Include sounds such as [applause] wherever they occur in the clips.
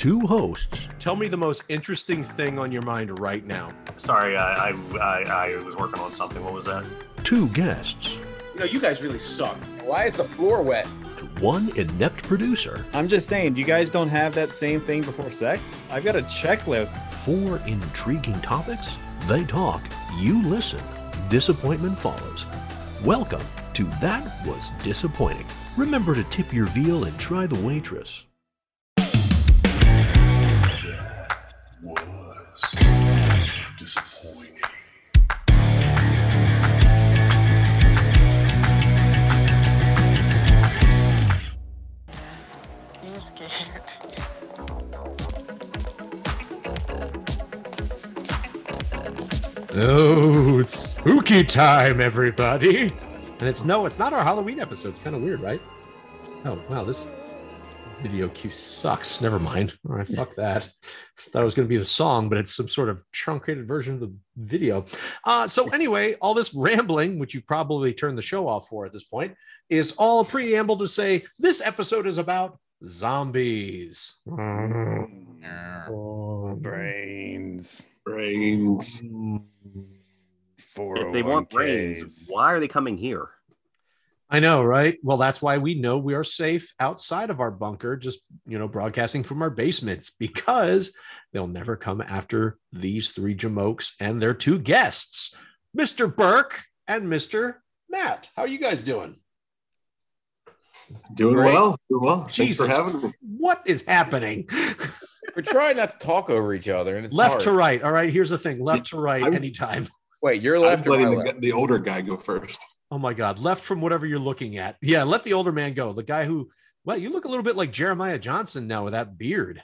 two hosts, Tell me the most interesting thing on your mind right now. Sorry, I, I, I, I was working on something. What was that? two guests, You know, you guys really suck. Why is the floor wet? one inept producer. I'm just saying, you guys don't have that same thing before sex? I've got a checklist. Four intriguing topics. They talk, you listen. Disappointment follows. Welcome to That Was Disappointing. Remember to tip your veal and try the waitress. [laughs] Oh, it's spooky time, everybody. And it's no, it's not our Halloween episode. It's kind of weird, right? Oh, wow, this video cue sucks. Never mind. All right, fuck that. Thought it was going to be the song, but it's some sort of truncated version of the video. Uh, so, anyway, all this rambling, which you probably turned the show off for at this point, is all preamble to say this episode is about zombies. Mm-hmm. Oh, brains. Brains. If they want brains, why are they coming here? I know, right? Well, that's why we know we are safe outside of our bunker, just you know, broadcasting from our basements because they'll never come after these three jamokes and their two guests, Mr. Burke and Mr. Matt. How are you guys doing? Doing Great. well. Doing well. Thanks for having me. What is happening? [laughs] We're trying not to talk over each other, and it's left hard. to right. All right, here's the thing left to right I'm- anytime. Wait, you're left. I'm left or my letting the, left? the older guy go first. Oh my God, left from whatever you're looking at. Yeah, let the older man go. The guy who, well, you look a little bit like Jeremiah Johnson now with that beard.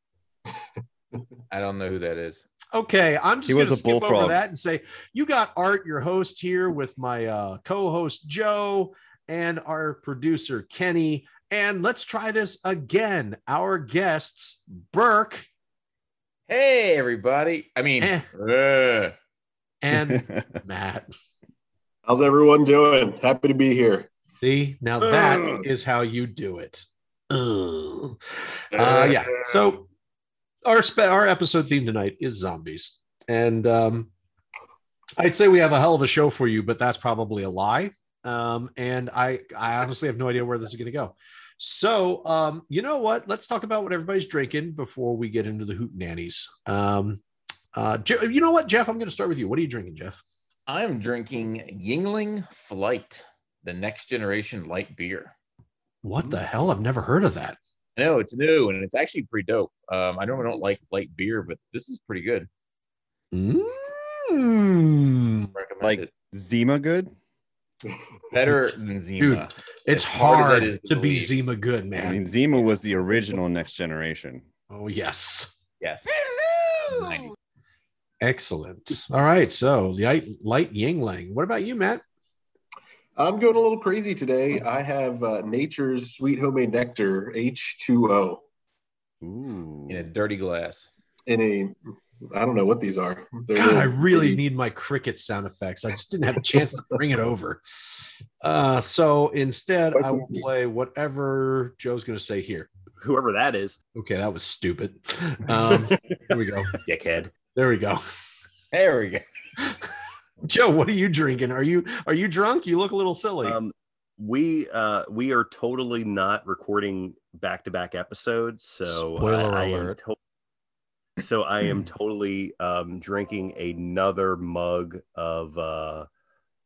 [laughs] I don't know who that is. Okay, I'm just going to a skip over that and say you got Art, your host here, with my uh, co-host Joe and our producer Kenny. And let's try this again. Our guests, Burke Hey, everybody. I mean, Eh. uh, and [laughs] Matt. How's everyone doing? Happy to be here. See, now that Ugh. is how you do it. Ugh. Uh, yeah. So our spe- our episode theme tonight is zombies, and um, I'd say we have a hell of a show for you, but that's probably a lie. Um, and I I honestly have no idea where this is going to go. So um, you know what? Let's talk about what everybody's drinking before we get into the hoot nannies. Um, uh, you know what, Jeff? I'm going to start with you. What are you drinking, Jeff? I'm drinking Yuengling Flight, the next generation light beer. What the hell? I've never heard of that. I know it's new and it's actually pretty dope. Um, I normally don't like light beer, but this is pretty good. Mm. Recommend Like- it. Zima good? Better [laughs] than Zima. Dude, It's As hard as hard that is to to be. Zima good, man. I mean, Zima was the original next generation. oh, yes. Yes. Nice. Excellent. All right. So, light, light Yuengling. What about you, Matt? I'm going a little crazy today. I have uh, Nature's Sweet Homemade Nectar H2O Ooh. In a dirty glass. in a, I don't know what these are. They're God, I really bitty- need my cricket sound effects. I just didn't have a chance to bring it over. Uh, so instead, I will play whatever Joe's going to say here. Whoever that is, Okay, that was stupid. Um, here we go. [laughs] dickhead. There we go. There we go. [laughs] Joe, what are you drinking? Are you are you drunk? You look a little silly. Um, we uh, we are totally not recording back to back episodes, so Spoiler I, I am alert. to- so I am totally um, drinking another mug of uh,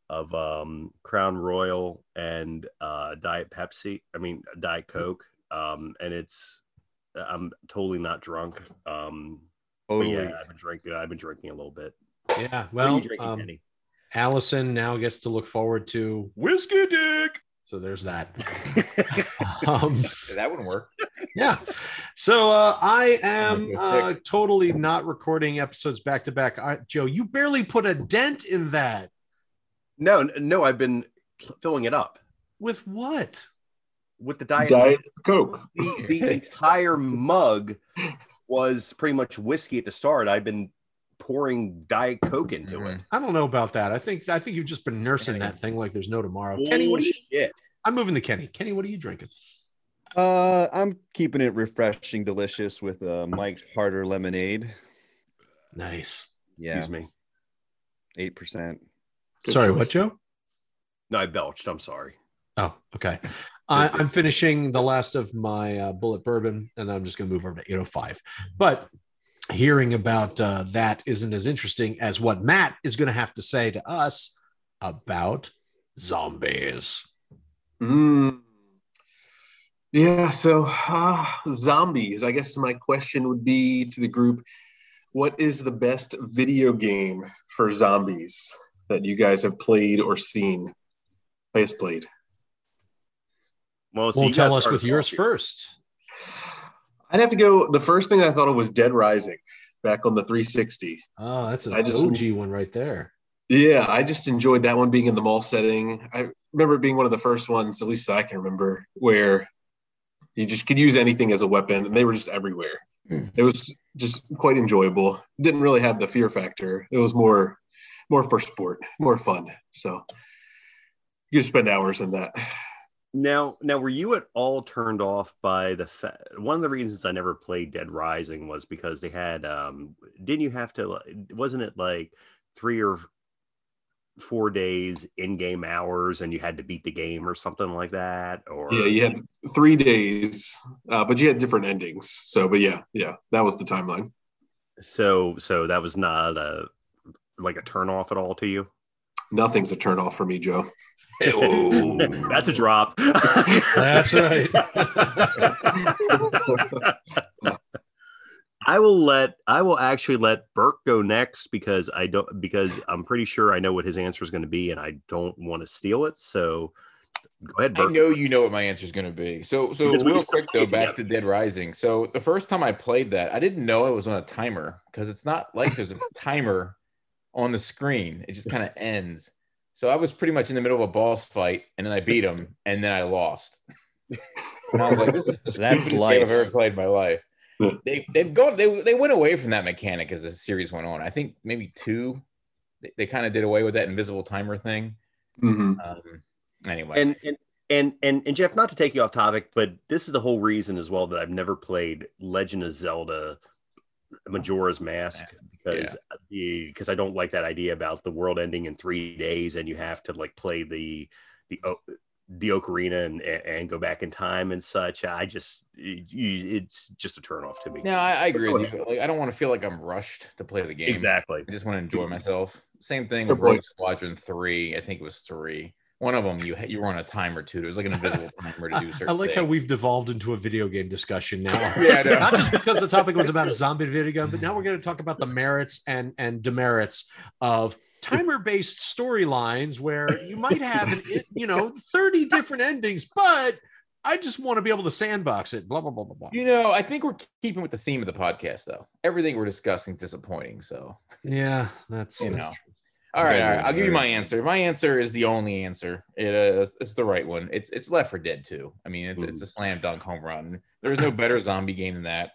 of um, Crown Royal and uh, Diet Pepsi. I mean Diet Coke, um, and it's I'm totally not drunk. Um, but Totally. yeah, I've been drinking. I've been drinking a little bit. yeah. What are Well, you drinking, um, Allison now gets to look forward to Whiskey dick. So there's that. [laughs] um, That wouldn't work. yeah. So uh, I am uh, totally not recording episodes back to back. I- Joe, you barely put a dent in that. No, no, I've been filling it up With what? with the diet. Diet Coke. The, the entire mug was pretty much whiskey at the start. I've been pouring diet coke into it. I don't know about that. I think I think you've just been nursing that thing like there's no tomorrow. Kenny, what are you, Bullshit. I'm moving to Kenny. Kenny, what are you drinking? Uh, I'm keeping it refreshing, delicious with uh, Mike's Harder Lemonade. Nice. Yeah, Excuse me. eight percent. Sorry, choice. what, Joe? No, I belched. I'm sorry. Oh, okay. [laughs] I, I'm finishing the last of my uh, Bulleit bourbon, and I'm just going to move over to 805. But hearing about uh, that isn't as interesting as what Matt is going to have to say to us about zombies. Mm. Yeah, so uh, zombies. I guess my question would be to the group what is the best video game for zombies that you guys have played or seen? Has played. Well, so well, you tell us with yours here. first. I'd have to go. The first thing I thought of was Dead Rising back on the 360. Oh, ah, that's an I just- OG one right there. Yeah, I just enjoyed that one being in the mall setting. I remember it being one of the first ones, at least that I can remember, where you just could use anything as a weapon and they were just everywhere. Hmm. It was just quite enjoyable. Didn't really have the fear factor. It was more more for sport, more fun. So you could spend hours in that. Now, now, were you at all turned off by the fa- one of the reasons I never played Dead Rising was because they had um didn't you have to wasn't it like three or four days in-game hours and you had to beat the game or something like that or Yeah, you had three days, uh, but you had different endings. So, but yeah, yeah, that was the timeline. so so that was not a like a turn off at all to you Nothing's a turn off for me, Joe. [laughs] that's a drop That's right. [laughs] I will let I will actually let Burke go next because I don't because I'm pretty sure I know what his answer is going to be and I don't want to steal it. So go ahead, I know you know what my answer is going to be. So, so Because real quick though, it back to Dead Rising. So the first time I played that, I didn't know it was on a timer because it's not like there's a [laughs] timer on the screen. It just kind of ends. So I was pretty much in the middle of a boss fight, and then I beat him, and then I lost. And I was like, "This is the [laughs] That's stupidest game life. I've ever played in my life." They they've gone they they went away from that mechanic as the series went on. I think maybe two, they, they kind of did away with that invisible timer thing. Mhm. Um, anyway, And and and and and Jeff, not to take you off topic, but this is the whole reason as well that I've never played Legend of Zelda Majora's Mask because because I don't like that idea about the world ending in three days and you have to like play the the the ocarina and and go back in time and such. I just it's just a turn off to me. No, I, I agree with you. Like, I don't want to feel like I'm rushed to play the game. Exactly. I just want to enjoy myself. Same thing Good with Rogue. Squadron Three. I think it was three. One of them, you you were on a timer too. There was like an invisible timer to do [laughs] certain. I like how we've devolved into a video game discussion now. [laughs] Yeah. Not just because the topic was about a [laughs] zombie video game, but now we're going to talk about the merits and and demerits of timer-based storylines where you might have an you know 30 different endings, but I just want to be able to sandbox it. Blah blah blah blah blah. You know, I think we're keeping with the theme of the podcast, though. Everything we're discussing is disappointing. So, Yeah, that's, You that's know. All right, all right. I'll give you my answer. My answer is the only answer. It is it's the right one. It's it's Left 4 Dead 2. I mean, it's it's a slam dunk home run. There is no [laughs] better zombie game than that,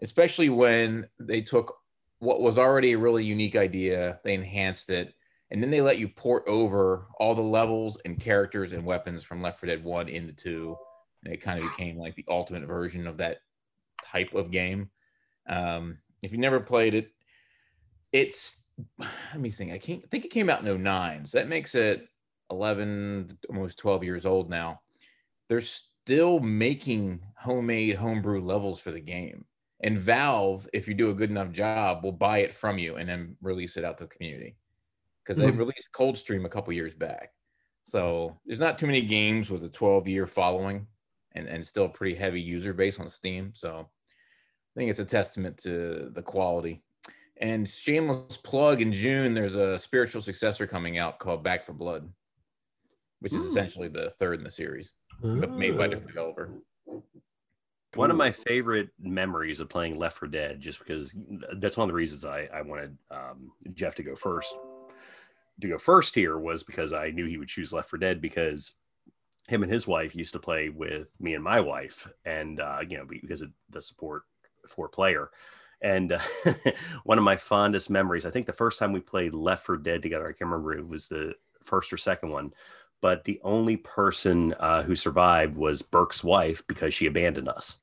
especially when they took what was already a really unique idea, they enhanced it, and then they let you port over all the levels and characters and weapons from Left 4 Dead 1 into 2. And it kind of became like the ultimate version of that type of game. Um, if you never played it, it's let me think. I can't I think it came out in 09. So that makes it 11, almost 12 years old now. They're still making homemade homebrew levels for the game. And Valve, if you do a good enough job, will buy it from you and then release it out to the community. Because they Mhm. released Coldstream a couple years back. So there's not too many games with a 12 year following and, and still a pretty heavy user base on Steam. So I think it's a testament to the quality. And shameless plug in June, there's a spiritual successor coming out called Back 4 Blood, which is Ooh. essentially the third in the series, but made by a different developer. One of my favorite memories of playing Left 4 Dead, just because that's one of the reasons I, I wanted um, Jeff to go first. To go first here was because I knew he would choose Left 4 Dead because him and his wife used to play with me and my wife, and uh, you know because of the support for player. And uh, [laughs] one of my fondest memories, I think the first time we played Left 4 Dead together, I can't remember it was the first or second one, but the only person uh, who survived was Burke's wife because she abandoned us.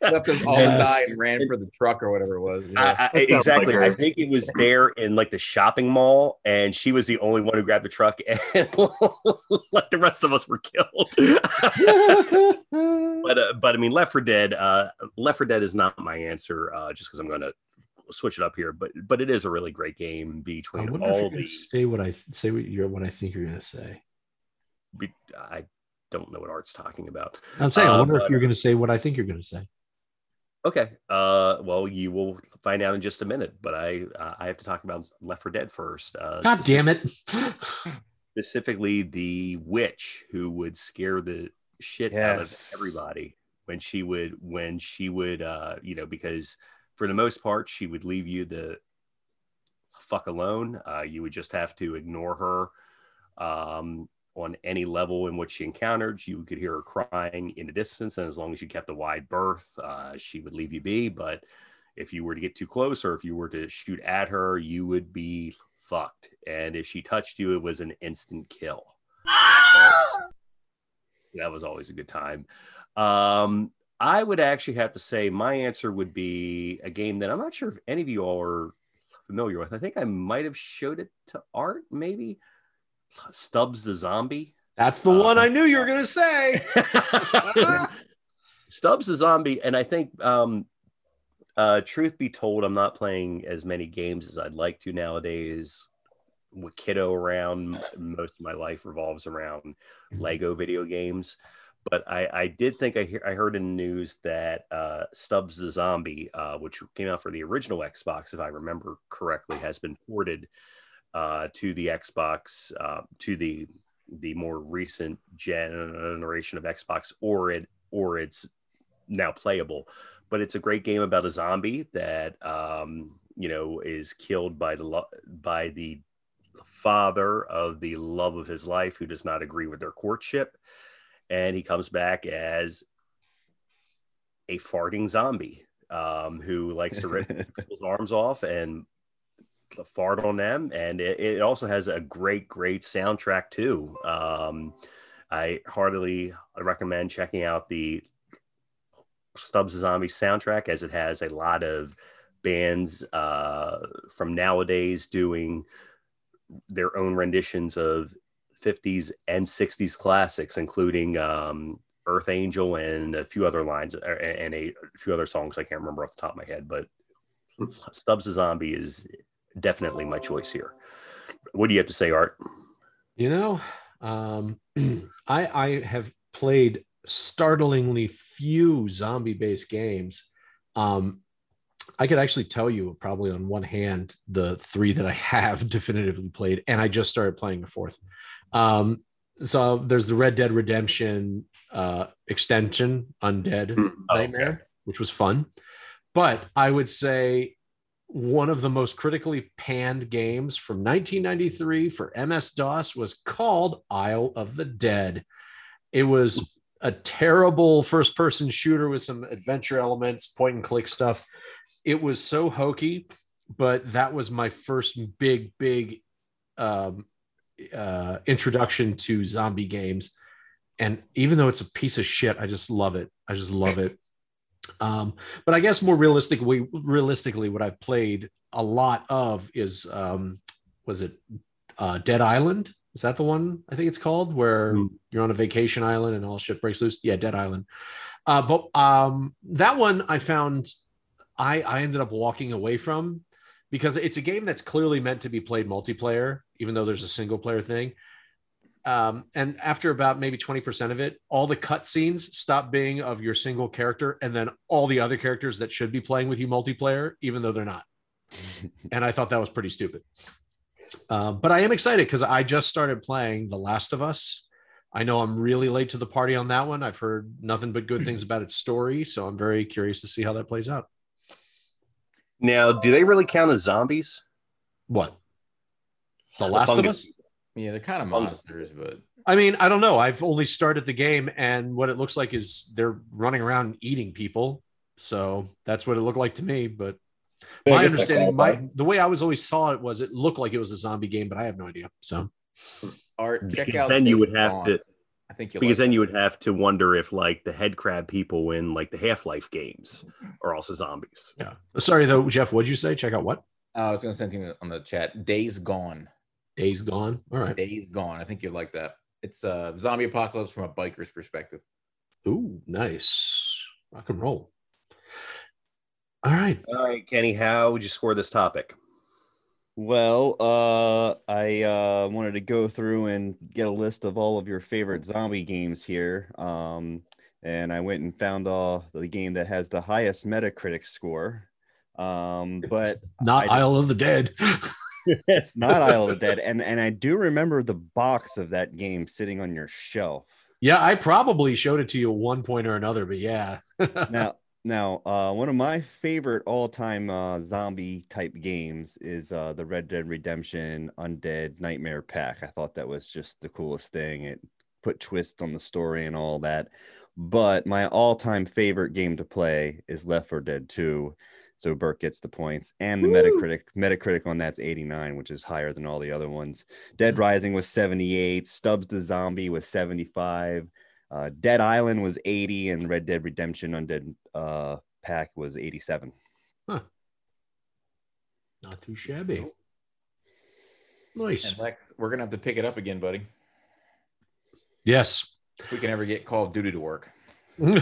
Left us all Yes. die and ran for the truck or whatever it was. Yeah. I, I, exactly. like I think it was there in like the shopping mall, and she was the only one who grabbed the truck, [laughs] and like the rest of us were killed. [laughs] but uh, but I mean, Left 4 Dead. Uh, Left 4 Dead is not my answer, uh, just because I'm going to switch it up here. But but it is a really great game I between wonder if all you're the. say what I say what you're what I think you're gonna say. Be, I don't know what Art's talking about. I'm saying I Uh, wonder if you're gonna say what I think you're gonna say. Okay. Uh, well, you will find out in just a minute. But I uh, I have to talk about Left 4 Dead first. Uh, God damn it. specifically the witch who would scare the shit out of everybody when she would when she would uh you know because for the most part she would leave you the fuck alone uh you would just have to ignore her um on any level in which she encountered. You could hear her crying in the distance and as long as you kept a wide berth uh she would leave you be. But if you were to get too close or if you were to shoot at her you would be fucked. And if she touched you it was an instant kill. So, that was always a good time. Um i would actually have to say my answer would be a game that i'm not sure if any of you all are familiar with. I think i might have showed it to art maybe stubbs the zombie That's the Uh, one I knew you were gonna say. [laughs] Stubbs the zombie, and I think, um, uh, truth be told, I'm not playing as many games as I'd like to nowadays. With kiddo around, most of my life revolves around Lego video games. But I, I did think I, hear, I heard in the news that uh, Stubbs the Zombie, uh, which came out for the original Xbox, if I remember correctly, has been ported uh, to the Xbox, uh, to the the more recent generation of Xbox, or it or it's now playable. But it's a great game about a zombie that um, you know is killed by the lo- by the father of the love of his life who does not agree with their courtship, and he comes back as a farting zombie um, who likes to rip [laughs] people's arms off and fart on them and it, it also has a great great soundtrack too. Um i heartily recommend checking out the stubbs the zombie soundtrack as it has a lot of bands uh from nowadays doing their own renditions of 50s and 60s classics including um earth angel and a few other lines uh, and a, a few other songs i can't remember off the top of my head but [laughs] stubbs the zombie is definitely my choice here. What do you have to say, Art? You know, um, [clears throat] I I have played startlingly few zombie-based games. Um, I could actually tell you probably on one hand the three that I [laughs] have definitively played, and I just started playing a fourth. Um, so there's the Red Dead Redemption uh, extension, Undead. Oh, Nightmare, which was fun. But I would say one of the most critically panned games from 1993 for MS DOS was called Isle of the Dead. It was a terrible first person shooter with some adventure elements, point and click stuff. It was so hokey, but that was my first big, big um, uh, introduction to zombie games. And even though it's a piece of shit, I just love it. I just love it. Um, but I guess more realistically, realistically, what I've played a lot of is um, was it uh, Dead Island? Is that the one I think it's called where Mm. you're on a vacation island and all shit breaks loose? Yeah, Dead Island. Uh, but um, that one I found I I ended up walking away from because it's a game that's clearly meant to be played multiplayer, even though there's a single player thing. Um, and after about maybe 20% of it, all the cutscenes stop being of your single character, and then all the other characters that should be playing with you multiplayer, even though they're not. [laughs] and I thought that was pretty stupid. Um, but I am excited because I just started playing The Last of Us. I know I'm really late to the party on that one. I've heard nothing but good things about its story, so I'm very curious to see how that plays out. Now, do they really count as zombies? What? The Last of. Us? Yeah, they're kind of monsters, but I mean, I don't know. I've only started the game, and what it looks like is they're running around eating people. So that's what it looked like to me. But My I guess that understanding, my qualifies. the way I was always saw it was it looked like it was a zombie game, but I have no idea. So Art, check because out. then you would have Gone. to I think because like then you would have to wonder if like the head crab people in like the Half-Life games are also zombies. yeah. Sorry though, Jeff. What'd you say? Check out what? Uh, I was going to send you on the chat. Days Gone. Days Gone. All right. Days Gone. I think you'd like that. It's a zombie apocalypse from a biker's perspective. Ooh, nice. Rock and roll. All right. All right, Kenny, how would you score this topic? Well, uh, I uh, wanted to go through and get a list of all of your favorite zombie games here. Um, and I went and found uh, the game that has the highest Metacritic score. Um, but Not I- Isle of the Dead. [laughs] it's [laughs] not Isle of the Dead. And, and I do remember the box of that game sitting on your shelf. yeah, I probably showed it to you at one point or another, but yeah. [laughs] now now uh one of my favorite all-time uh zombie type games is uh the red dead redemption undead nightmare pack i thought that was just the coolest thing it put twist on the story and all that but my all-time favorite game to play is left 4 dead 2 so Burke gets the points, and the Metacritic Metacritic on that's 89, which is higher than all the other ones. Dead Rising was 78, Stubbs the Zombie was 75, uh, Dead Island was 80, and Red Dead Redemption Undead uh, Pack was 87. Not too shabby. Nice. And Lex, we're going to have to pick it up again, buddy. Yes. If we can ever get Call of Duty to work. I'm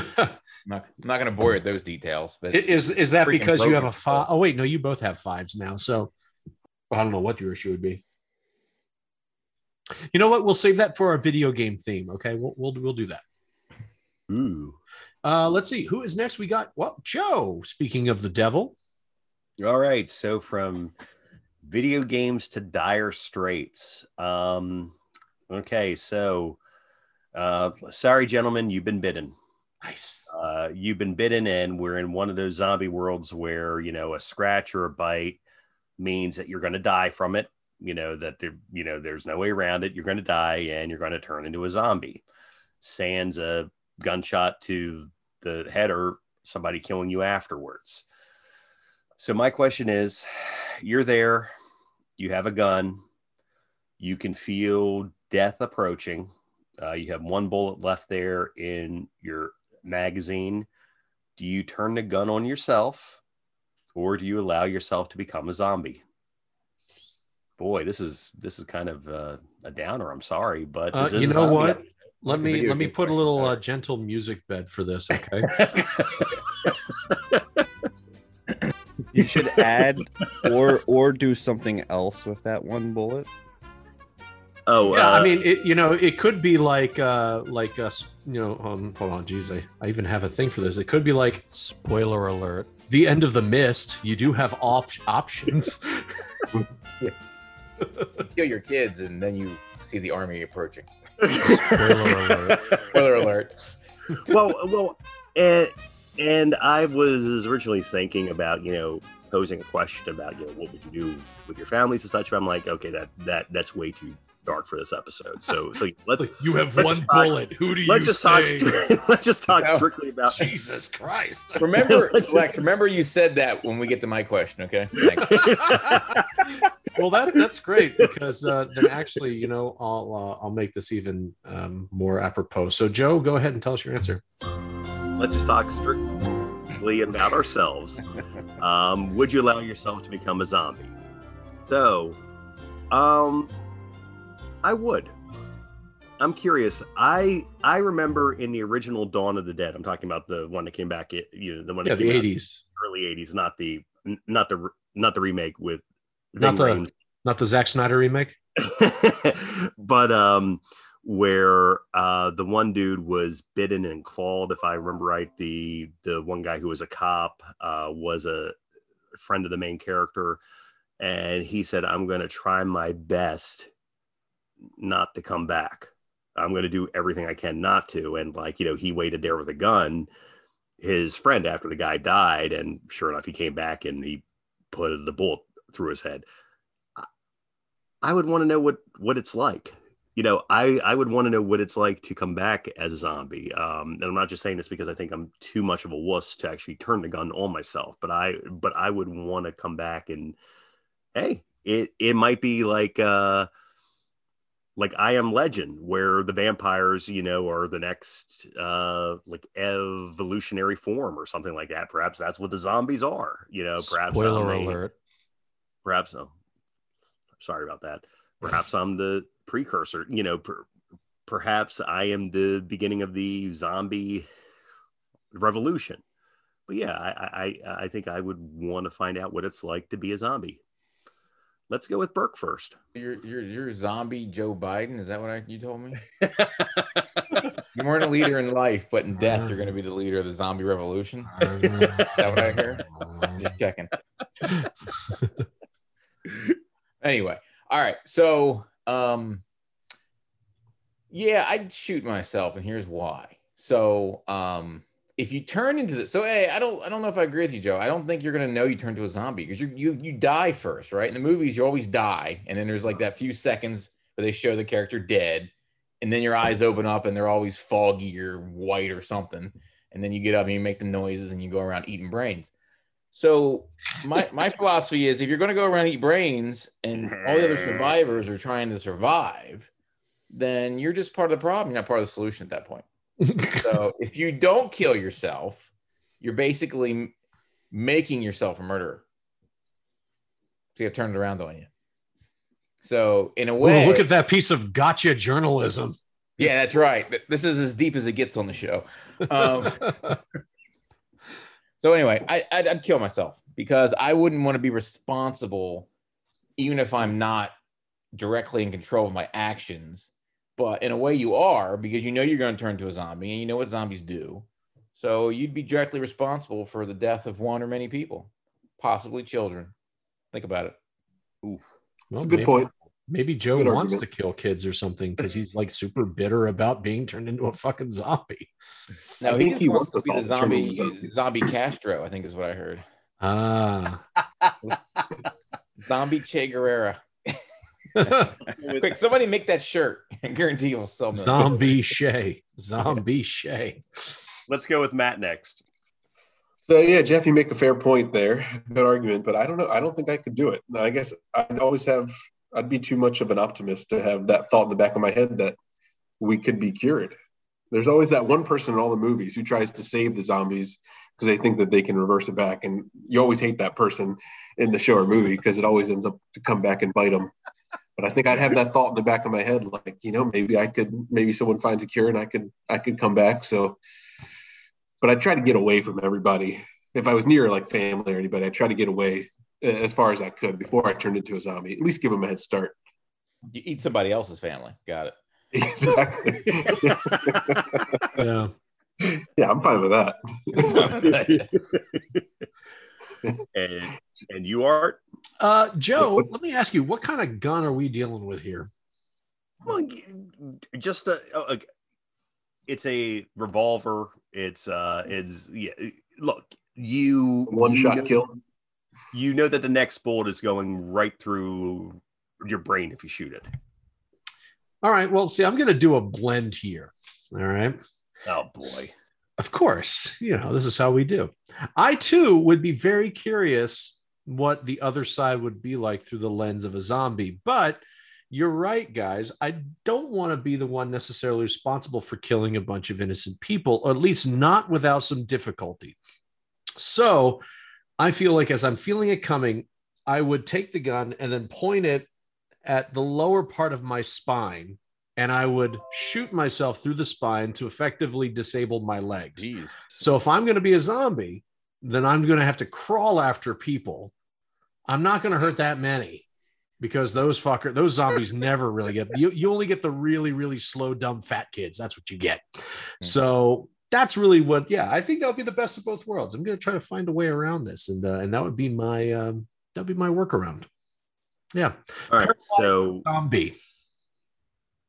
not, I'm not going to bore you with those details, but is is that because you have a broken. five? Oh wait, no, you both have fives now. So I don't know what your issue would be. You know what? We'll save that for our video game theme. Okay, we'll we'll, we'll do that. Ooh. Uh, let's see who is next. We got well, Joe. Speaking of the devil, All right. So from video games to dire straits. Um, okay. So, uh, sorry, gentlemen, you've been bitten. Nice. Uh, you've been bitten, in. we're in one of those zombie worlds where you know a scratch or a bite means that you're going to die from it. You know that there, you know, there's no way around it. You're going to die, and you're going to turn into a zombie. Sans a gunshot to the head or somebody killing you afterwards. So my question is, you're there, you have a gun, you can feel death approaching. Uh, you have one bullet left there in your magazine. Do you turn the gun on yourself, or do you allow yourself to become a zombie? Boy, this is this is kind of uh, a downer. I'm sorry, but Uh, you know zombie what? Let Like me let me put a little uh, gentle music bed for this. [laughs] Okay. [laughs] You should add or or do something else with that one bullet. oh, yeah, uh, I mean, it, you know, it could be like, uh, like us, you know, um, hold on, geez, I, I even have a thing for this. It could be like Spoiler alert. the end of the mist. You do have op- options. [laughs] kill your kids and then you see the army approaching. Spoiler [laughs] alert. Spoiler alert. well, well, and and I was originally thinking about you know posing a question about you know what would you do with your families and such. But I'm like, okay, that that that's way too dark for this episode. So so let's [laughs] you have Let's one just talk- bullet. Who do let's you just talk [laughs] let's just talk No. strictly about. [laughs] Jesus Christ. Remember, Lex, remember you said that when we get to my question, okay? Well, that that's great because uh, then actually, you know, I'll uh, I'll make this even um, more apropos. So, Joe, go ahead and tell us your answer. let's just talk strictly about ourselves. Um, would you allow yourself to become a zombie? So, um, I would. I'm curious. I I remember in the original Dawn of the Dead. I'm talking about the one that came back. You know, the one Yeah, that the came out '80s, the early '80s, not the not the not the remake with Not the- not the Zack Snyder remake. [laughs] But um, where uh, the one dude was bitten and clawed, if I remember right. The the one guy who was a cop uh, was a friend of the main character, and he said, "I'm going to try my best not to come back. I'm going to do everything I can not to." And like you know, he waited there with a gun. His friend, after the guy died, and sure enough, he came back and he put the bullet through his head. I would want to know what what it's like you know, I I would want to know what it's like to come back as a zombie. Um, and I'm not just saying this because I think I'm too much of a wuss to actually turn the gun on myself, but I but I would want to come back and hey, it it might be like uh like I Am Legend, where the vampires, you know, are the next uh like evolutionary form or something like that. Perhaps that's what the zombies are, you know. Perhaps Spoiler I'm a- alert. perhaps oh, sorry about that perhaps i'm the precursor you know per, perhaps i am the beginning of the zombie revolution but yeah i i i think i would want to find out what it's like to be a zombie let's go with burke first You're you're you're zombie Joe Biden. Is that what I, you told me? [laughs] You weren't a leader in life, but in death, you're going to be the leader of the zombie revolution. [laughs] Is that what I heard? Just checking. [laughs] anyway, all right. So, um, yeah, I'd shoot myself, and here's why. So, um, if you turn into the so hey, I don't I don't know if I agree with you, Joe. I don't think you're gonna know you turn to a zombie because you you you die first, right? In the movies, you always die, and then there's like that few seconds where they show the character dead, and then your eyes open up and they're always foggy or white or something, and then you get up and you make the noises and you go around eating brains. So my my [laughs] philosophy is if you're gonna go around and eat brains and all the other mm-hmm. survivors are trying to survive, then you're just part of the problem. You're not part of the solution at that point. So [laughs] if you don't kill yourself, you're basically making yourself a murderer. So you have turned around on you. So in a way, Ooh, look at that piece of gotcha journalism. yeah, that's right. This is as deep as it gets on the show. Um, [laughs] so anyway, I, I'd, I'd kill myself because I wouldn't want to be responsible, even if I'm not directly in control of my actions. But in a way, you are because you know you're going to turn to a zombie, and you know what zombies do. So you'd be directly responsible for the death of one or many people, possibly children. Think about it. Well, That's a good maybe- point. Maybe Joe wants argument. to kill kids or something because he's like super [laughs] bitter about being turned into a fucking zombie. No, he just he wants, wants to be us the all zombie, zombie Castro. I think is what I heard. Ah. [laughs] Zombie Che Guevara. [laughs] Quick, somebody make that shirt. [laughs] I guarantee you'll sell millions. Zombie [laughs] Che. Zombie Che. let's go with matt next So yeah, Jeff, you make a fair point there. Good argument, but I don't know. I don't think I could do it. I guess I'd always have. I'd be too much of an optimist to have that thought in the back of my head that we could be cured. There's always that one person in all the movies who tries to save the zombies because they think that they can reverse it back, and you always hate that person in the show or movie because it always ends up to come back and bite them. But I think I'd have that thought in the back of my head, like you know, maybe I could, maybe someone finds a cure and I could, I could come back. So but I try to get away from everybody. If I was near like family or anybody, I try to get away uh, as far as I could before I turned into a zombie. At least give them a head start. You eat somebody else's family. Got it. [laughs] [laughs] Exactly. Yeah. yeah, I'm fine with that. [laughs] and and you are Uh, Joe, let me ask you, what kind of gun are we dealing with here? well, just a, a it's a revolver it's uh it's yeah look you One you shot know, kill. you know that the next bullet is going right through your brain if you shoot it All right. Well, see, I'm going to do a blend here. All right. oh boy Of course, you know, this is how we do. I too would be very curious what the other side would be like through the lens of a zombie. But you're right, guys. I don't want to be the one necessarily responsible for killing a bunch of innocent people, or at least not without some difficulty. So I feel like as I'm feeling it coming, I would take the gun and then point it at the lower part of my spine and I would shoot myself through the spine to effectively disable my legs. Jeez. So if I'm going to be a zombie, then I'm going to have to crawl after people. I'm not going to hurt that many because those fucker, those zombies [laughs] never really get you. You only get the really, really slow, dumb, fat kids. That's what you get. So that's really what. Yeah, I think that'll be the best of both worlds. I'm going to try to find a way around this, and uh, and that would be my um, that'd be my workaround. Yeah, all right so zombie.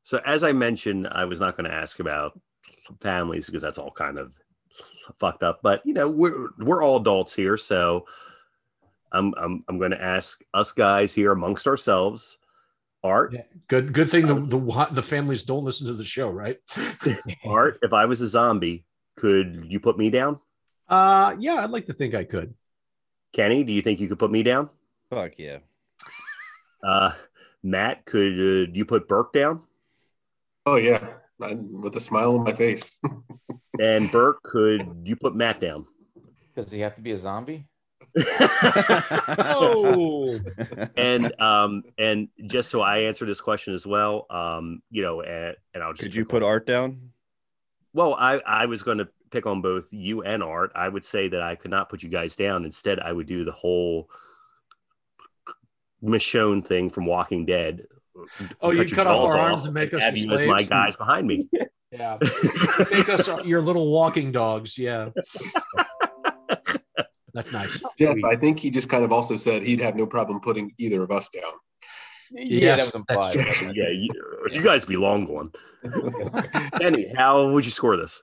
So as i mentioned i was not going to ask about families because that's all kind of fucked up but you know we're we're all adults here so i'm i'm, I'm going to ask us guys here amongst ourselves Art, Yeah. Good good thing the, the the families don't listen to the show, right? [laughs] Art. If I was a zombie, could you put me down? Uh yeah, I'd like to think I could. Kenny, do you think you could put me down? Fuck yeah. Uh, Matt, could uh, you put Burke down? Oh yeah, I, with a smile on my face. [laughs] And Burke, could you put Matt down? Does he have to be a zombie? [laughs] Oh and um and just so I answer this question as well, um, you know, and, and I'll just Could you put on- art down? Well, I I was going to pick on both you and Art. I would say that I could not put you guys down. Instead, I would do the whole Michonne thing from Walking Dead. Oh, you Cut cut off our arms and make us have your you as my guys behind me. [laughs] yeah. [laughs] Make us your little walking dogs, yeah. That's nice. Jeff, I think he just kind of also said he'd have no problem putting either of us down. Yeah, Yes, that was implied. yeah, you, you guys be long gone. [laughs] Kenny, how would you score this?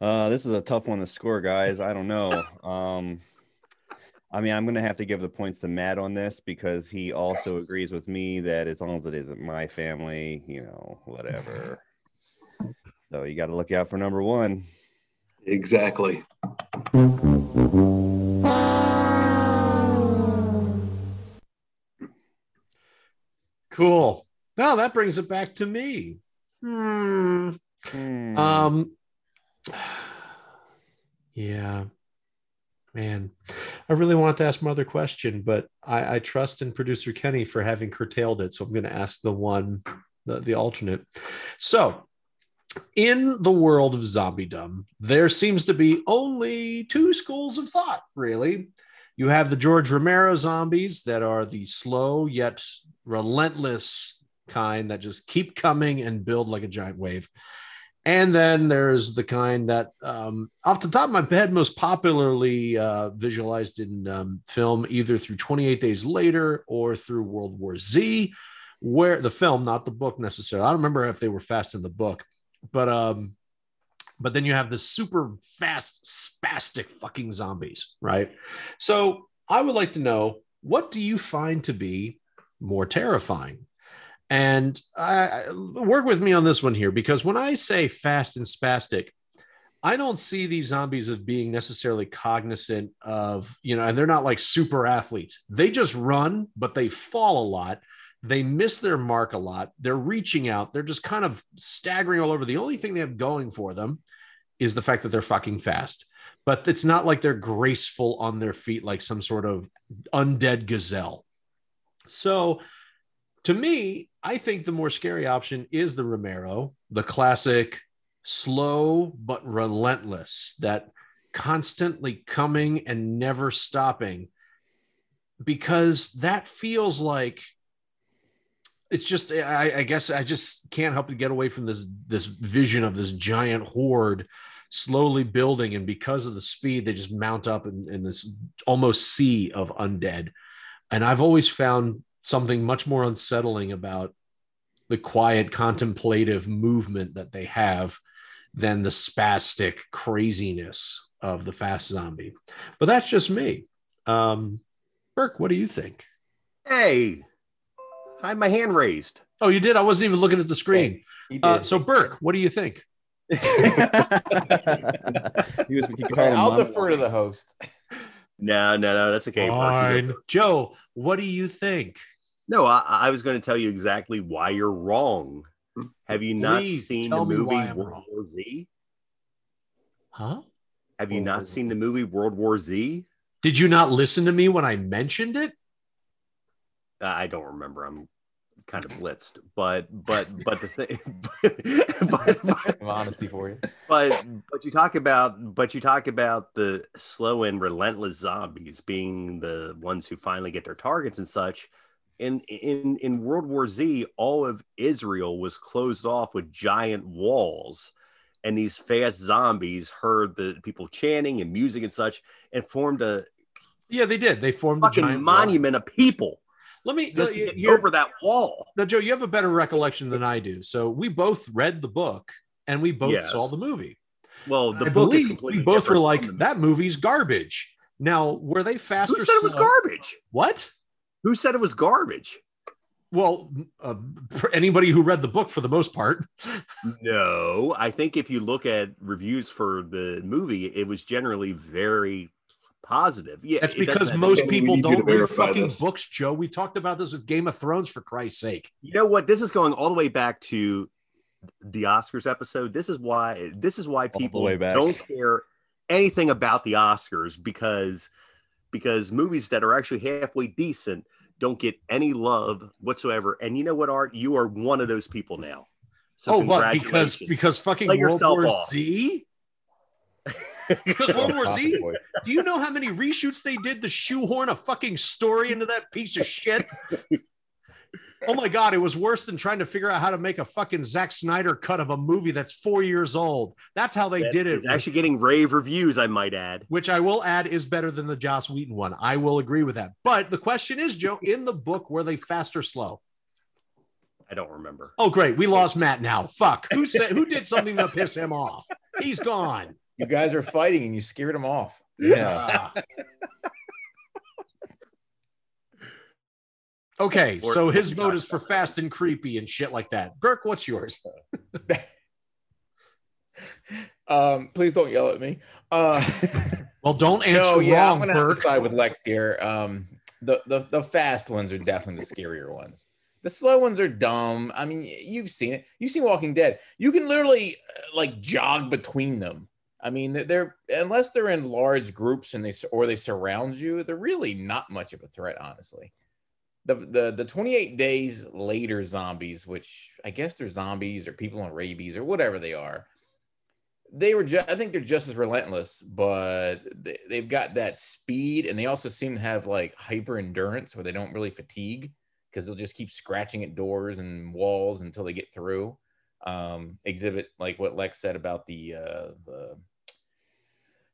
Uh, this is a tough one to score, guys. I don't know. Um, I mean, I'm gonna have to give the points to Matt on this because he also agrees with me that as long as it isn't my family, you know, whatever. So you got to look out for number one. Exactly. Cool. Now that brings it back to me. Hmm. Hmm. Um [sighs] Yeah. Man, I really want to ask my other question, but I, I trust in producer Kenny for having curtailed it. So I'm going to ask the one, the, the alternate. So, in the world of zombiedom, there seems to be only two schools of thought, really. You have the George Romero zombies that are the slow yet relentless kind that just keep coming and build like a giant wave. And then there's the kind that, um, off the top of my head, most popularly uh, visualized in um, film, either through 28 Days Later or through World War Z, where the film, not the book necessarily. I don't remember if they were fast in the book, but um, but then you have the super fast, spastic fucking zombies, right? So I would like to know what do you find to be more terrifying? And I, work with me on this one here because when I say fast and spastic, I don't see these zombies as being necessarily cognizant of, you know, and they're not like super athletes. They just run, but they fall a lot. They miss their mark a lot. They're reaching out. They're just kind of staggering all over. The only thing they have going for them is the fact that they're fucking fast. But it's not like they're graceful on their feet like some sort of undead gazelle. So to me, I think the more scary option is the Romero, the classic slow but relentless, that constantly coming and never stopping, because that feels like it's just I, I guess I just can't help to get away from this this vision of this giant horde slowly building, and because of the speed, they just mount up in, in this almost sea of undead. And I've always found something much more unsettling about the quiet contemplative movement that they have than the spastic craziness of the fast zombie. But that's just me. Um, Burke, what do you think? Hey, I had my hand raised. Oh, you did? I wasn't even looking at the screen. He. Uh, so, Burke, what do you think? [laughs] he was, he called I'll monologue. defer to the host. No, no, no, that's okay. Mark, you go Fine. Joe, what do you think? No, I, I was going to tell you exactly why you're wrong. Have you not Please seen the movie World wrong. War Z? Huh? Have you World not seen the movie World War Z? Did you not listen to me when I mentioned it? Uh, I don't remember. I'm kind of blitzed, but but but the thing, [laughs] [laughs] but, but, Some honesty for you. but but you talk about but you talk about the slow and relentless zombies being the ones who finally get their targets and such in in in world war z all of israel was closed off with giant walls and these fast zombies heard the people chanting and music and such and formed a Yeah, they did. They formed a giant wall. monument of people Let me just uh, over that wall Now, Joe, you have a better recollection than I do. So we both read the book and we both Yes. saw the movie. well the I book is completely we both were like, that movie's garbage. Now, were they faster? who said it was garbage What? Who said it was garbage Well, uh, for anybody who read the book for the most part. No, I think if you look at reviews for the movie, it was generally very positive. Yeah, That's because most people need you to don't read fucking this. books, Joe. We talked about this with Game of Thrones for Christ's sake. You know what? This is going all the way back to the Oscars episode. This is why this is why people way don't care anything about the Oscars because because movies that are actually halfway decent don't get any love whatsoever. And you know what, Art? You are one of those people now. So oh, what? Because because fucking Play World War off. Z. Because World War Z. [laughs] Do you know how many reshoots they did to shoehorn a fucking story into that piece of shit? [laughs] Oh my god, it was worse than trying to figure out how to make a fucking Zack Snyder cut of a movie that's four years old. That's how they That did it. it. is actually getting rave reviews, I might add. which I will add is better than the Joss Whedon one. I will agree with that. But the question is, Joe, in the book, were they fast or slow? I don't remember. Oh, great. We lost Matt now. Fuck. Who said who did something to piss him off? He's gone. You guys are fighting and you scared him off. Yeah. [laughs] okay, Or- so his vote is for fast and creepy and shit like that. Burke, what's yours? [laughs] Um, please don't yell at me. Uh, [laughs] Well, don't answer no, yeah, I'm wrong, gonna have to Burke. side with Lex here. Um, the, the the fast ones are definitely the scarier ones. The slow ones are dumb. I mean, you've seen it. You've seen Walking Dead. You can literally uh, like jog between them. I mean, they're- they're unless they're in large groups and they or they surround you, they're really not much of a threat, honestly. The the the 28 days later zombies, which I guess they're zombies or people on rabies or whatever they are they were just i think they're just as relentless but they, they've got that speed and they also seem to have like hyper endurance where they don't really fatigue because they'll just keep scratching at doors and walls until they get through. Um exhibit like what lex said about the uh the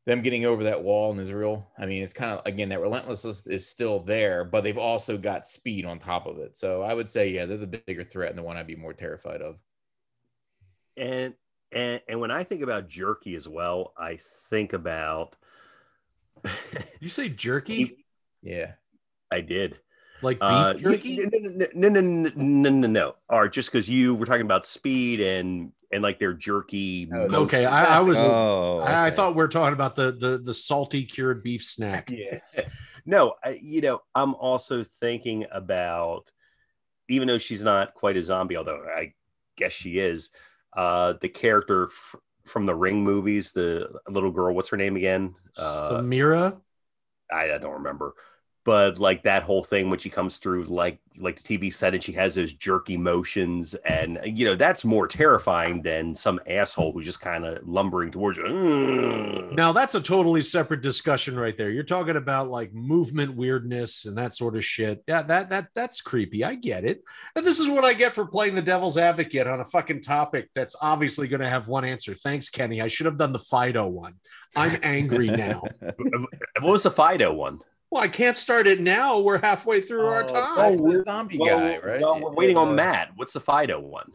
them getting over that wall in israel i mean it's kind of again that relentlessness is still there but they've also got speed on top of it so i would say yeah they're the bigger threat and the one i'd be more terrified of And and and when I think about jerky as well, I think about You say jerky? yeah I did. Like beef Uh, jerky? No, no, no, no, no, no, no. Or just because you were talking about speed and and like their jerky. Oh. Okay, I, I was Oh, I, I okay. thought we are talking about the, the the salty cured beef snack. [laughs] Yeah. No, I, you know, I'm also thinking about, even though she's not quite a zombie, although I guess she is, uh, the character f- from the Ring movies, the little girl, what's her name again? Uh, Samara. I, I don't remember. But like that whole thing when she comes through like like the TV set and she has those jerky motions and you know that's more terrifying than some asshole who's just kind of lumbering towards you. Now that's a totally separate discussion right there. You're talking about like movement weirdness and that sort of shit. Yeah, that that that's creepy. I get it. And this is what I get for playing the devil's advocate on a fucking topic that's obviously going to have one answer. Thanks, Kenny. I should have done the Fido one. I'm angry now. [laughs] What was the Fido one? Well, I can't start it now. We're halfway through our Oh, time. that's the zombie guy, right? Well, we're waiting on Uh, Matt. What's the Fido one?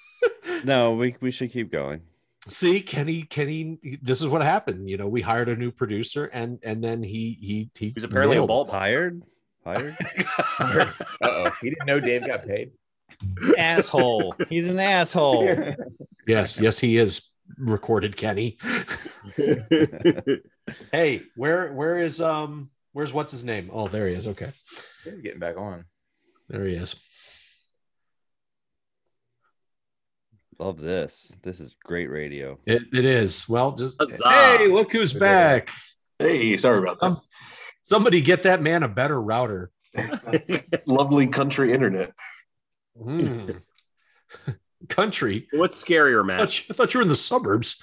[laughs] no, we, we should keep going. See, Kenny, Kenny, this is what happened. You know, we hired a new producer and and then he he he He's apparently a nailed it. ball buster. Hired? Hired? [laughs] Uh-oh, he didn't know Dave got paid. asshole. He's an asshole. [laughs] Yes, yes, he is recorded, Kenny. hey, where where is um where's what's his name? Oh, there he is. Okay. He's getting back on. There he is. Love this. This is great radio. It, it is. Well, just Huzzah. hey, look who's back. Hey, sorry about that. Um, somebody get that man a better router. [laughs] Lovely country internet. Hmm. [laughs] Country. What's scarier, I Matt? thought, you, I thought you were in the suburbs.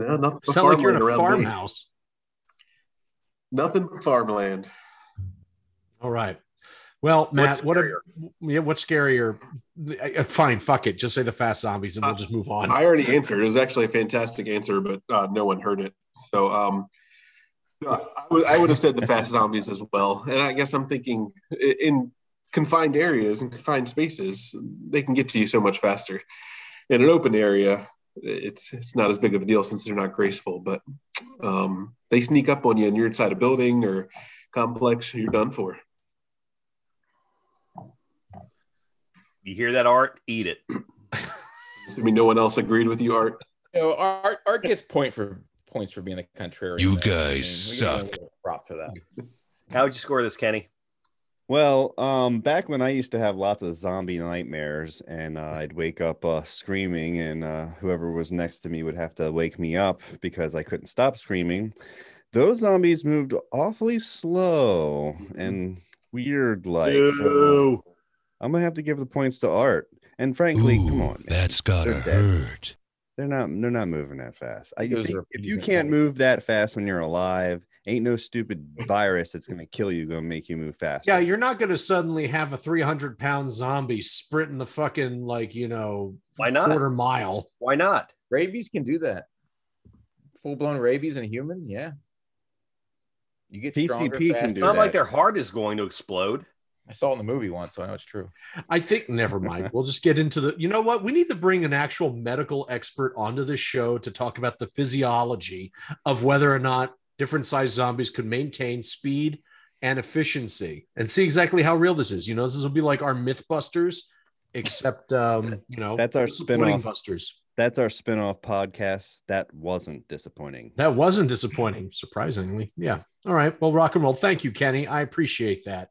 Yeah, not the Sound like you're in a around me. farmhouse. Nothing but farmland. All right. Well, Matt, What's what a, yeah, what's scarier? Uh, Fine, fuck it. Just say the fast zombies and we'll Uh, just move on. I already answered. It was actually a fantastic answer, but uh, no one heard it. So um, uh, I would I would have said the fast [laughs] zombies as well. And I guess I'm thinking in confined areas and confined spaces, they can get to you so much faster. In an open area, it's it's not as big of a deal since they're not graceful, but um, they sneak up on you and you're inside a building or complex, you're done for. You hear that, Art? Eat it. I mean, no one else agreed with you, Art. You know, Art Art gets point for points for being a contrarian. You guys we give suck. Props for that. How would you score this, Kenny? Well, um, back when I used to have lots of zombie nightmares, and uh, I'd wake up uh, screaming, and uh, whoever was next to me would have to wake me up because I couldn't stop screaming. Those zombies moved awfully slow and weird, like. So I'm gonna have to give the points to Art. And frankly, come on, man. That's gotta They're dead. hurt. They're not. They're not moving that fast. I Those if you can't move that fast when you're alive, ain't no stupid virus that's gonna kill you gonna make you move fast. Yeah, you're not going to suddenly have a 300 pound zombie sprinting the fucking like you know Why not? quarter mile. Why not? Rabies can do that. Full blown rabies in a human, yeah. You get PCP stronger. can faster. It's do not like their heart is going to explode. I saw it in the movie once, so I know it's true. I think never mind. We'll just get into the. You know what? We need to bring an actual medical expert onto the show to talk about the physiology of whether or not different size zombies could maintain speed and efficiency, and see exactly how real this is. You know, this will be like our MythBusters, except um, you know That's our disappointing spin-off. Busters. That's our spin-off podcast. That wasn't disappointing. That wasn't disappointing, surprisingly. Yeah. All right. Well, rock and roll. Thank you, Kenny. I appreciate that.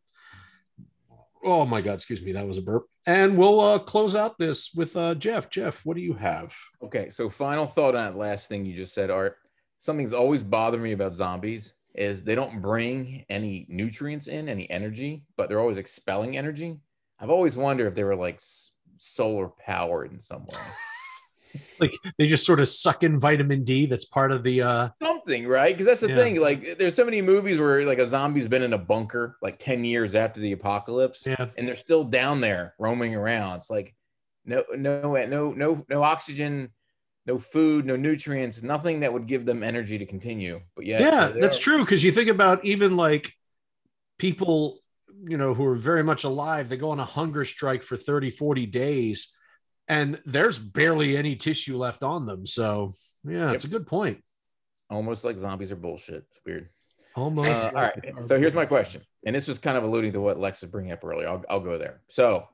Oh my God, excuse me, that was a burp. And we'll uh, close out this with uh, Jeff. Jeff, what do you have? Okay, so final thought on that last thing you just said, Art. Something's always bothered me about zombies is they don't bring any nutrients in, any energy, but they're always expelling energy. I've always wondered if they were like solar powered in some way. [laughs] Like they just sort of suck in vitamin D. That's part of the. uh Something, right? Because that's the Yeah. thing. Like, there's so many movies where like a zombie's been in a bunker like 10 years after the apocalypse, Yeah. and they're still down there roaming around. It's like no, no, no, no, no oxygen, no food, no nutrients, nothing that would give them energy to continue. But yeah, Yeah, that's true. Because you think about even like people, you know, who are very much alive, they go on a hunger strike for 30, 40 days, and there's barely any tissue left on them. So, yeah, it's a good point. It's almost like zombies are bullshit. It's weird. Almost. Uh, all right. So here's my question, and this was kind of alluding to what Lex was bringing up earlier. I'll, I'll go there. So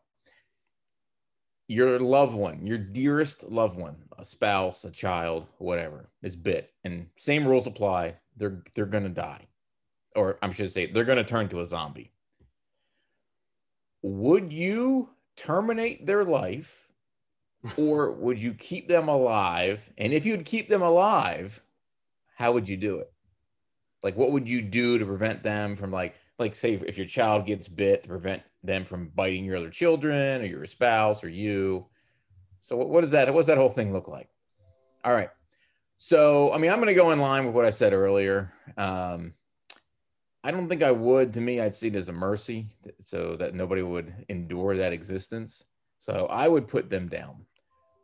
your loved one, your dearest loved one, a spouse, a child, whatever, is bit, and same rules apply. They're they're gonna die, or I'm should say, they're gonna turn to a zombie. Would you terminate their life, [laughs] or would you keep them alive? And if you'd keep them alive, how would you do it? like what would you do to prevent them from like like say if your child gets bit to prevent them from biting your other children or your spouse or you so what, what does that what does that whole thing look like all right so i mean i'm going to go in line with what i said earlier um i don't think i would to me i'd see it as a mercy so that nobody would endure that existence so i would put them down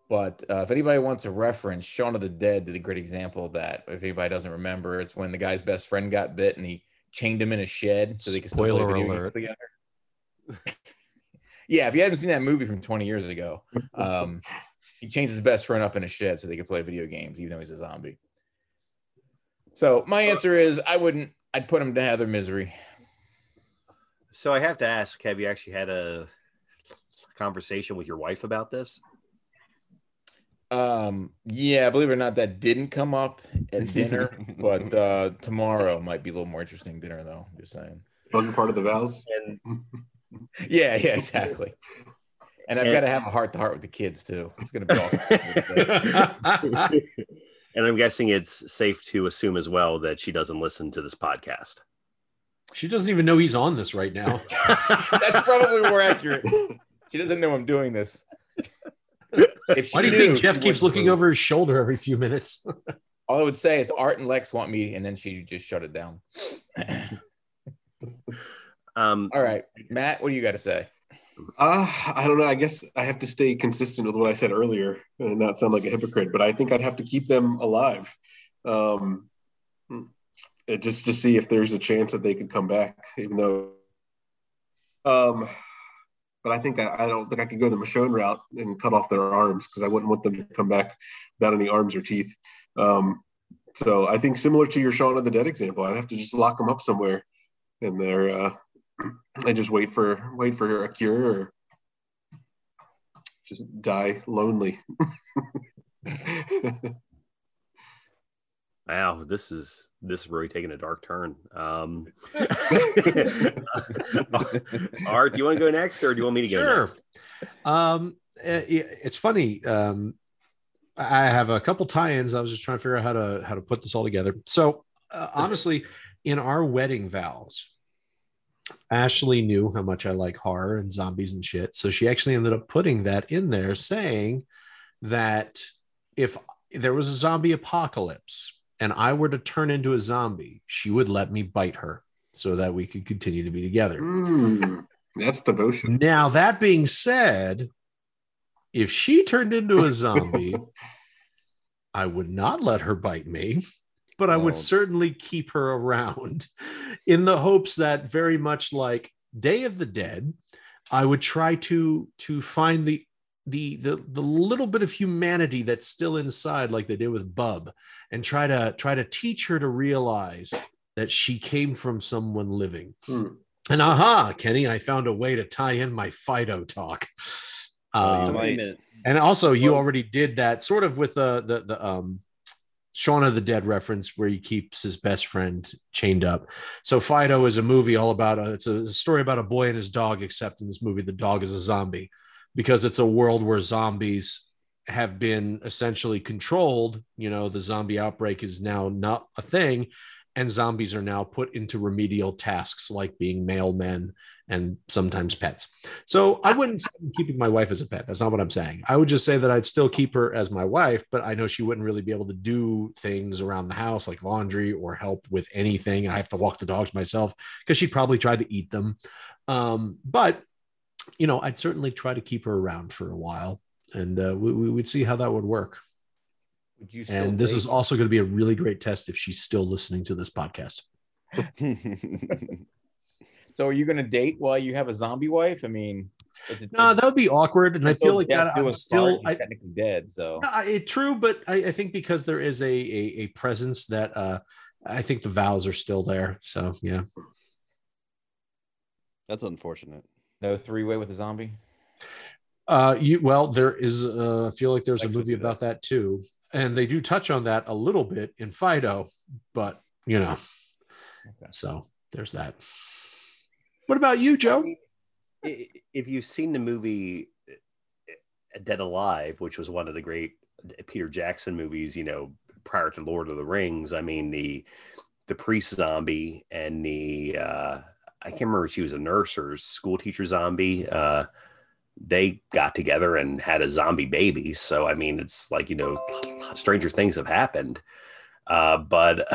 but uh, if anybody wants a reference, Shaun of the Dead did a great example of that. If anybody doesn't remember, it's when the guy's best friend got bit and he chained him in a shed so they could still play Spoiler video games alert. together. [laughs] yeah, if you haven't seen that movie from 20 years ago, [laughs] um, he changed his best friend up in a shed so they could play video games, even though he's a zombie. So my answer is I wouldn't. I'd put him to have their misery. So I have to ask: Have you actually had a conversation with your wife about this? Um, yeah, believe it or not, that didn't come up at dinner, [laughs] but uh, tomorrow might be a little more interesting dinner, though. Just saying. Wasn't part of the vows. And Yeah, yeah, [laughs] exactly. And I've And- got to have a heart to heart with the kids too. It's gonna be awesome. [laughs] and I'm guessing it's safe to assume as well that she doesn't listen to this podcast. she doesn't even know he's on this right now. [laughs] That's probably more accurate. She doesn't know I'm doing this. If she Why do you knew, think Jeff keeps looking move. over his shoulder every few minutes? All I would say is Art and Lex want me, and then she just shut it down. [clears throat] Um, All right, Matt, what do you got to say? Uh, I don't know. I guess I have to stay consistent with what I said earlier and not sound like a hypocrite, but I think I'd have to keep them alive. Um, just to see if there's a chance that they could come back, even though. Um, but I think I, I don't think I could go the Michonne route and cut off their arms because I wouldn't want them to come back without any arms or teeth. Um, so I think similar to your Shaun of the Dead example, I'd have to just lock them up somewhere, and they're uh, and just wait for wait for a cure or just die lonely. [laughs] Wow, this is this is really taking a dark turn. Um, [laughs] Art, do you want to go next, or do you want me to go Sure. next? Um, eh, it- it's funny. Um, I have a couple tie-ins. I was just trying to figure out how to how to put this all together. So uh, honestly, in our wedding vows, Ashley knew how much I like horror and zombies and shit. So she actually ended up putting that in there, saying that if there was a zombie apocalypse and I were to turn into a zombie, she would let me bite her so that we could continue to be together. Mm, that's devotion. Now, that being said, if she turned into a zombie, [laughs] I would not let her bite me, but I would certainly keep her around in the hopes that very much like Day of the Dead, I would try to to find the the the, the little bit of humanity that's still inside like they did with Bub and try to try to teach her to realize that she came from someone living. Hmm. And aha, Kenny, I found a way to tie in my Fido talk. Well, Um, might- Wait a minute. and also, you already did that sort of with the the the um Shaun of the Dead reference where he keeps his best friend chained up. So Fido is a movie all about a, it's a story about a boy and his dog, except in this movie the dog is a zombie because it's a world where zombies have been essentially controlled. You know, the zombie outbreak is now not a thing, and zombies are now put into remedial tasks like being mailmen and sometimes pets. So I wouldn't say I'm keeping my wife as a pet. That's not what I'm saying. I would just say that I'd still keep her as my wife, but I know she wouldn't really be able to do things around the house like laundry or help with anything. I have to walk the dogs myself because she'd probably try to eat them. Um, but you know, I'd certainly try to keep her around for a while, and uh, we, we would see how that would work. Would you still And this is also going to be a really great test if she's still listening to this podcast. [laughs] so are you going to date while you have a zombie wife? I mean, it's a, No, that would be awkward, and I feel like that. I'm still, I, technically dead. So No, I- it, true, but I, I think because there is a, a a presence that uh I think the vows are still there. So yeah. That's unfortunate. no three way with a zombie. Uh you well, there is uh I feel like there's Lex a movie do that. about that too. And they do touch on that a little bit in Fido, but you know. Okay. So there's that. What about you, Joe? I- If you've seen the movie uh, Dead Alive, which was one of the great Peter Jackson movies, you know, prior to Lord of the Rings, I mean the the priest zombie and the uh, I can't remember if she was a nurse or school teacher zombie. Uh, they got together and had a zombie baby. So I mean, it's like you know, stranger things have happened. Uh, but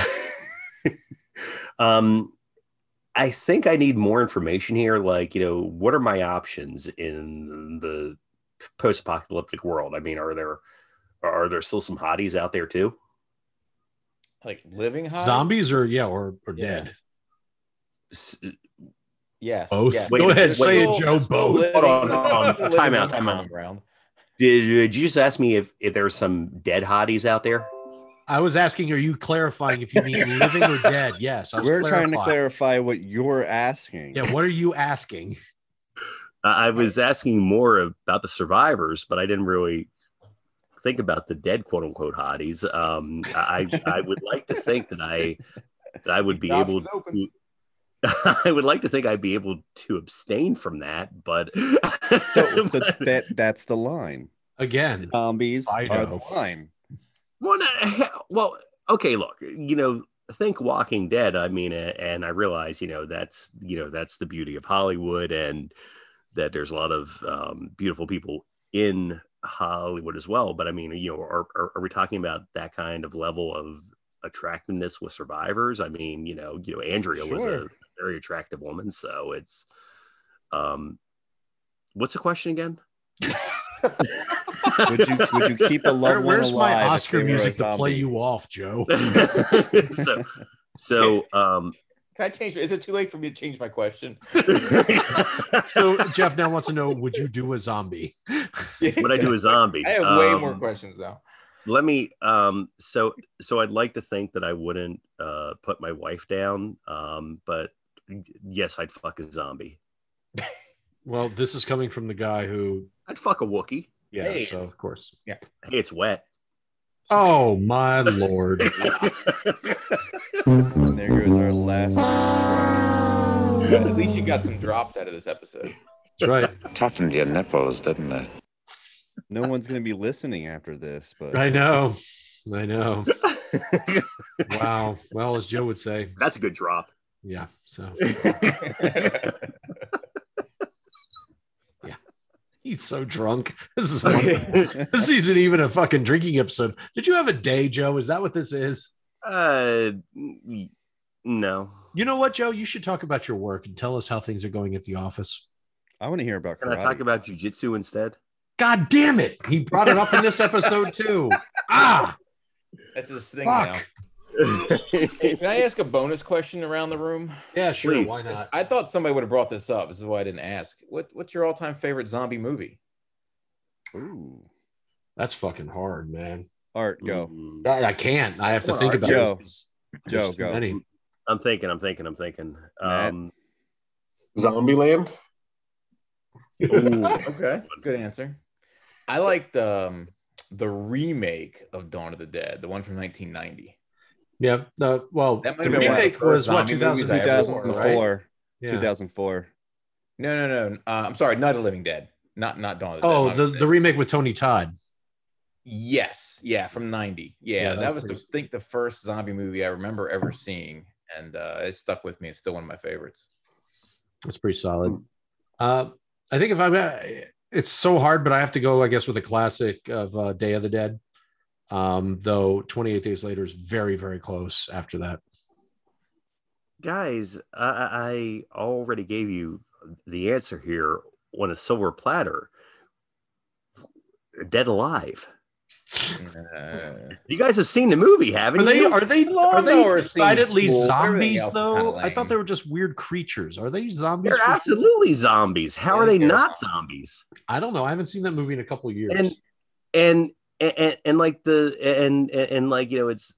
[laughs] um, I think I need more information here. Like, you know, what are my options in the post-apocalyptic world? I mean, are there are there still some hotties out there too? Like living hot Zombies or yeah, or or Yeah. dead. S- uh, Yes. Both. yes. Wait, Go ahead, wait, say wait. it, Joe. Still Both. Hold on, hold on. still Time out, time out. Did, did you just ask me if if there's some dead hotties out there? I was asking, are you clarifying if you mean living or dead? [laughs] Yes, I was We're trying to clarify what you're asking. Yeah, what are you asking? I I was asking more about the survivors, but I didn't really think about the dead quote unquote hotties. Um, I I would like to think that I that I would be The able option's open. to. [laughs] I would like to think I'd be able to abstain from that, but So, so [laughs] that that's the line. Again, Zombies I are the line. Well, no, well, okay. Look, you know, think Walking Dead. I mean, and I realize, you know, that's you know that's the beauty of Hollywood, and that there's a lot of um, beautiful people in Hollywood as well. But I mean, you know, are, are, are we talking about that kind of level of attractiveness with survivors? I mean, you know, you know, Andrea was a very attractive woman, so it's. Um, what's the question again? [laughs] [laughs] Would you would you keep a Where- loved one where's my alive if Oscar they were a music to play you off, Joe? [laughs] [laughs] so, so um, Can I change? Is it too late for me to change my question? So Jeff now wants to know: Would you do a zombie? Would I do a zombie? I have way Um, more questions now. Let me. Um, so, so I'd like to think that I wouldn't uh, put my wife down, um, but yes, I'd fuck a zombie. Well, this is coming from the guy who I'd fuck a Wookie. Yeah, Hey. so of course. Yeah. Hey, it's wet. Oh my lord. And [laughs] there goes our last. subscriber. At least you got some drops out of this episode. That's right. Toughened your nipples, didn't it? No one's going to be listening after this, but I know. I know. [laughs] Wow. Well, as Joe would say, That's a good drop. yeah. So [laughs] he's so drunk. [laughs] This is [laughs] this isn't even a fucking drinking episode. Did you have a day, Joe? Is that what this is? uh, no. You know what, Joe? You should talk about your work and tell us how things are going at the office. I want to hear about Can I talk about jujitsu instead? God damn it. He brought it up in this episode too. [laughs] Ah, That's his thing fuck. now. Hey, can I [laughs] ask a bonus question around the room? Yeah, sure. Please. Why not? I thought somebody would have brought this up. This is why I didn't ask. What What's your all time favorite zombie movie? Ooh. That's fucking hard, man. Art, go. Mm, I, I can't. I have to Come on, think Art. about Joe. it. 'cause Joe, go. many. I'm thinking. I'm thinking. I'm thinking. Matt? Um, Zombieland. ooh, [laughs] Okay, good answer. I liked um, the remake of Dawn of the Dead, the one from 1990. Yeah. The, well, That might the have been one of the remake first was what zombie movies I ever 2004, 2004. right? Yeah. 2004. No, no, no. Uh, I'm sorry, Night of Living Dead. Not not Dawn of the Dead. Oh, Night of the, Dead. the remake with Tony Todd. Yes, yeah, from '90. Yeah, Yeah, that was, the, pretty- I think, the first zombie movie I remember ever seeing, and uh, it stuck with me. It's still one of my favorites. That's pretty solid. Uh, I think if I'm, uh, it's so hard, but I have to go, I guess, with a classic of uh, Day of the Dead. Um, though 28 Days Later is very, very close after that. guys, I, I I already gave you the answer here on a silver platter. Dead Alive. Uh, [laughs] You guys have seen the movie, haven't Are they you? are they are they Lawnmower decidedly cool. Zombies though? I thought they were just weird creatures. Are they zombies? They're for sure? absolutely zombies. How Yeah, are they not zombies? I don't know. I haven't seen that movie in a couple of years. And and and, and like the and, and and like you know it's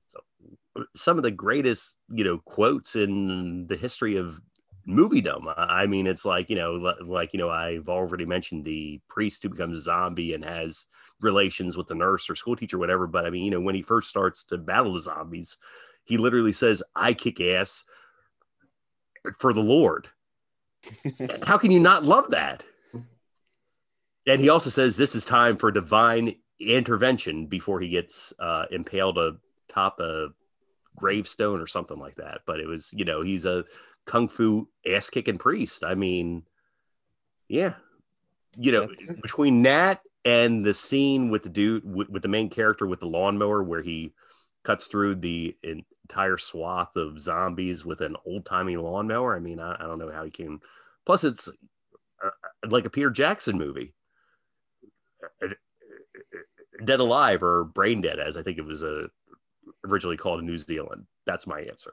some of the greatest you know quotes in the history of moviedom. I mean, it's like you know, like you know, I've already mentioned the priest who becomes a zombie and has relations with the nurse or school teacher, whatever. But I mean, you know, when he first starts to battle the zombies, he literally says, "I kick ass for the Lord." [laughs] How can you not love that? And he also says this is time for divine intervention before he gets uh, impaled atop a gravestone or something like that. But it was, you know, he's a kung fu ass kicking priest. I mean, yeah, you know, That's- between that and the scene with the dude with, with the main character with the lawnmower where he cuts through the entire swath of zombies with an old timey lawnmower. I mean, I, I don't know how he came. Plus, it's uh, like a Peter Jackson movie. Dead Alive or Brain Dead, as I think it was uh, originally called in New Zealand. That's my answer.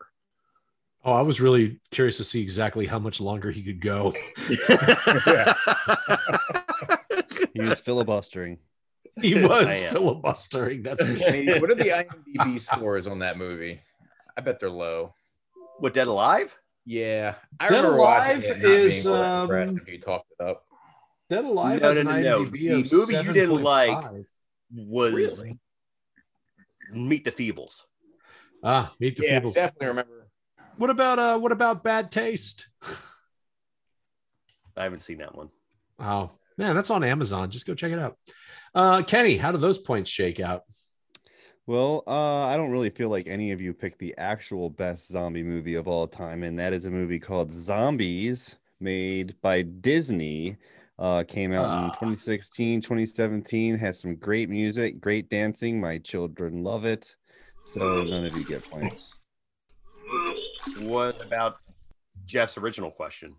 oh, I was really curious to see exactly how much longer he could go. [laughs] [laughs] He was filibustering. He was filibustering. That's for I sure. mean, what are the IMDb scores on that movie? I bet they're low. what Dead Alive? Yeah, I Dead remember watching Alive it not is, all um, you talked it up. Dead Alive No, no, an no, no. IMDb The movie you didn't like 7.5. Was Really? Meet the Feebles. Ah, Meet the Yeah, Feebles. definitely remember. What about uh what about Bad Taste? I haven't seen that one. Oh man, that's on Amazon. Just go check it out. Uh Kenny, how do those points shake out? Well, uh, I don't really feel like any of you picked the actual best zombie movie of all time, and that is a movie called Zombies, made by Disney. Uh, came out in Ah. 2016, 2017. Has some great music, great dancing. My children love it. So none of you get points. What about Jeff's original question?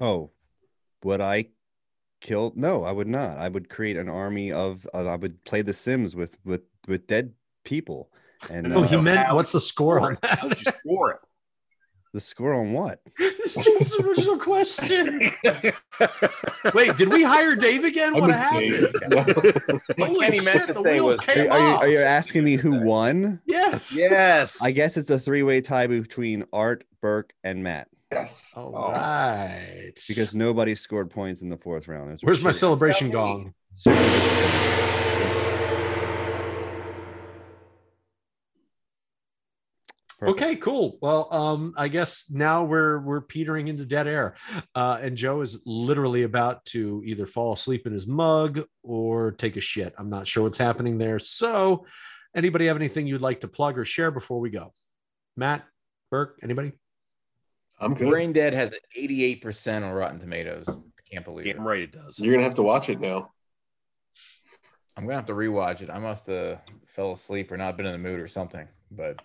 Oh, would I kill? No, I would not. I would create an army of. Uh, I would play The Sims with with with dead people. And No, he uh, meant what's the score on that? How would you score it? The score on what? [laughs] Jim's original question. [laughs] Wait, did we hire Dave again? I What happened? What [laughs] Holy Kenny meant shit, to the say wheels was- came Are you, off. are you asking me who won? Yes. yes. I guess it's a three-way tie between Art, Burke, and Matt All oh. right. because nobody scored points in the fourth round. Where's my celebration gong? Okay, cool. Well, um, I guess now we're we're petering into dead air, uh, and Joe is literally about to either fall asleep in his mug or take a shit. I'm not sure what's happening there. So, anybody have anything you'd like to plug or share before we go? Matt, Burke, anybody? I'm good. Brain Dead has an 88% on Rotten Tomatoes. I can't believe it. Damn right it does. You're gonna have to watch it now. I'm gonna have to rewatch it. I must have fell asleep or not been in the mood or something. But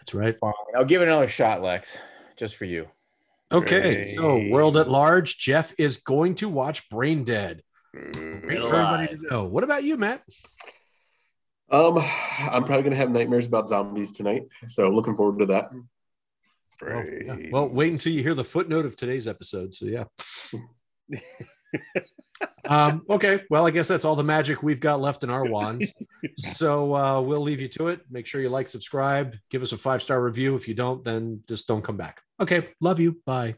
That's right. fine. I'll give it another shot, Lex, just for you. Okay, so world at large, Jeff is going to watch Brain Dead. Great for everybody to know. What about you, Matt? Um, I'm probably gonna have nightmares about zombies tonight, so looking forward to that. Oh, yeah. Well, wait until you hear the footnote of today's episode. So yeah. [laughs] um, okay. Well, I guess that's all the magic we've got left in our wands. [laughs] so uh, we'll leave you to it. Make sure you like, subscribe, give us a five star review. If you don't, then just don't come back. Okay. Love you. Bye.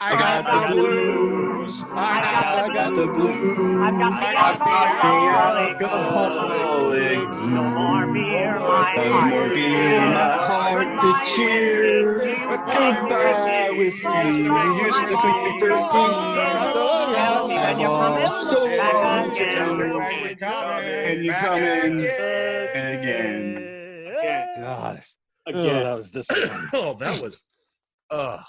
I got the blues. I got, the blues. I've got the alcoholic. Alcoholic. No more beer, No more beer, my heart to cheer. Goodbye with you. You used to sing me first And you're coming So back long. again. And you coming again. God. Again. that was disappointing. Oh, that was. Ugh.